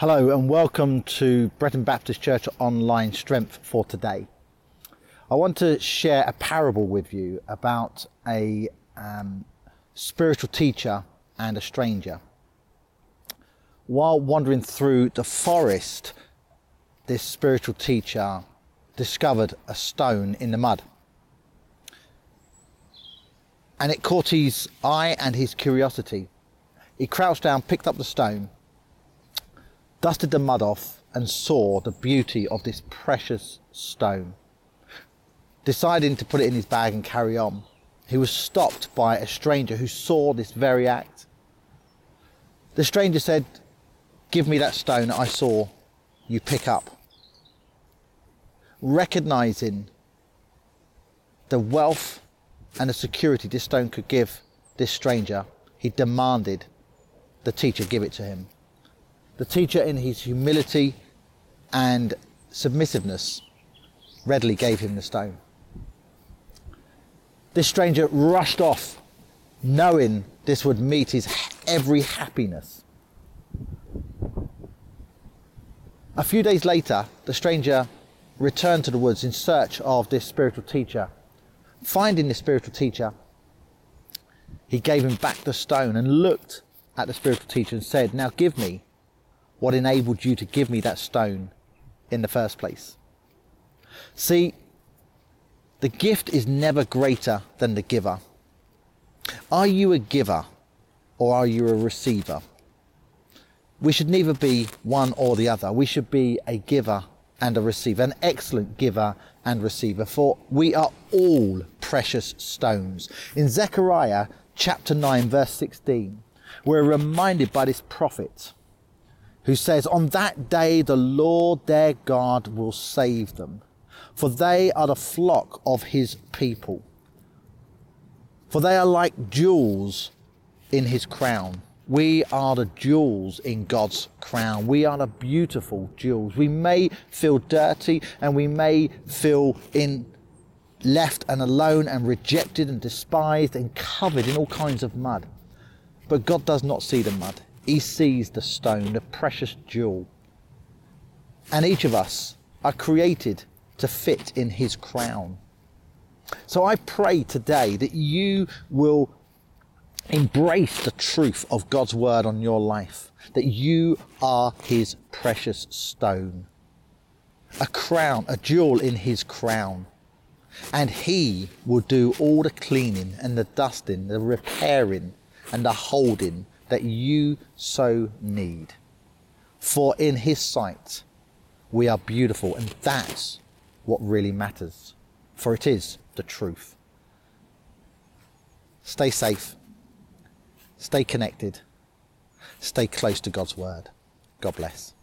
Hello and welcome to Bretton Baptist Church Online Strength for today. I want to share a parable with you about a um, spiritual teacher and a stranger. While wandering through the forest, this spiritual teacher discovered a stone in the mud. And it caught his eye and his curiosity. He crouched down, picked up the stone, dusted the mud off, and saw the beauty of this precious stone. Deciding to put it in his bag and carry on, he was stopped by a stranger who saw this very act. The stranger said, Give me that stone I saw you pick up. Recognizing the wealth and the security this stone could give this stranger, he demanded the teacher give it to him. The teacher, in his humility and submissiveness, readily gave him the stone. This stranger rushed off, knowing this would meet his every happiness. A few days later, the stranger returned to the woods in search of this spiritual teacher. Finding this spiritual teacher, he gave him back the stone and looked at the spiritual teacher and said, Now give me what enabled you to give me that stone in the first place. See, the gift is never greater than the giver. Are you a giver or are you a receiver? We should neither be one or the other. We should be a giver and a receiver, an excellent giver and receiver, for we are all precious stones. In Zechariah chapter 9, verse 16, we're reminded by this prophet who says, On that day the Lord their God will save them, for they are the flock of his people. For they are like jewels in his crown. We are the jewels in God's crown. We are the beautiful jewels. We may feel dirty and we may feel in left and alone and rejected and despised and covered in all kinds of mud. But God does not see the mud. He sees the stone, the precious jewel. And each of us are created to fit in his crown. So I pray today that you will embrace the truth of God's word on your life, that you are his precious stone, a crown, a jewel in his crown. And he will do all the cleaning and the dusting, the repairing and the holding that you so need. For in His sight, we are beautiful, and that's what really matters. For it is the truth. Stay safe, stay connected, stay close to God's Word. God bless.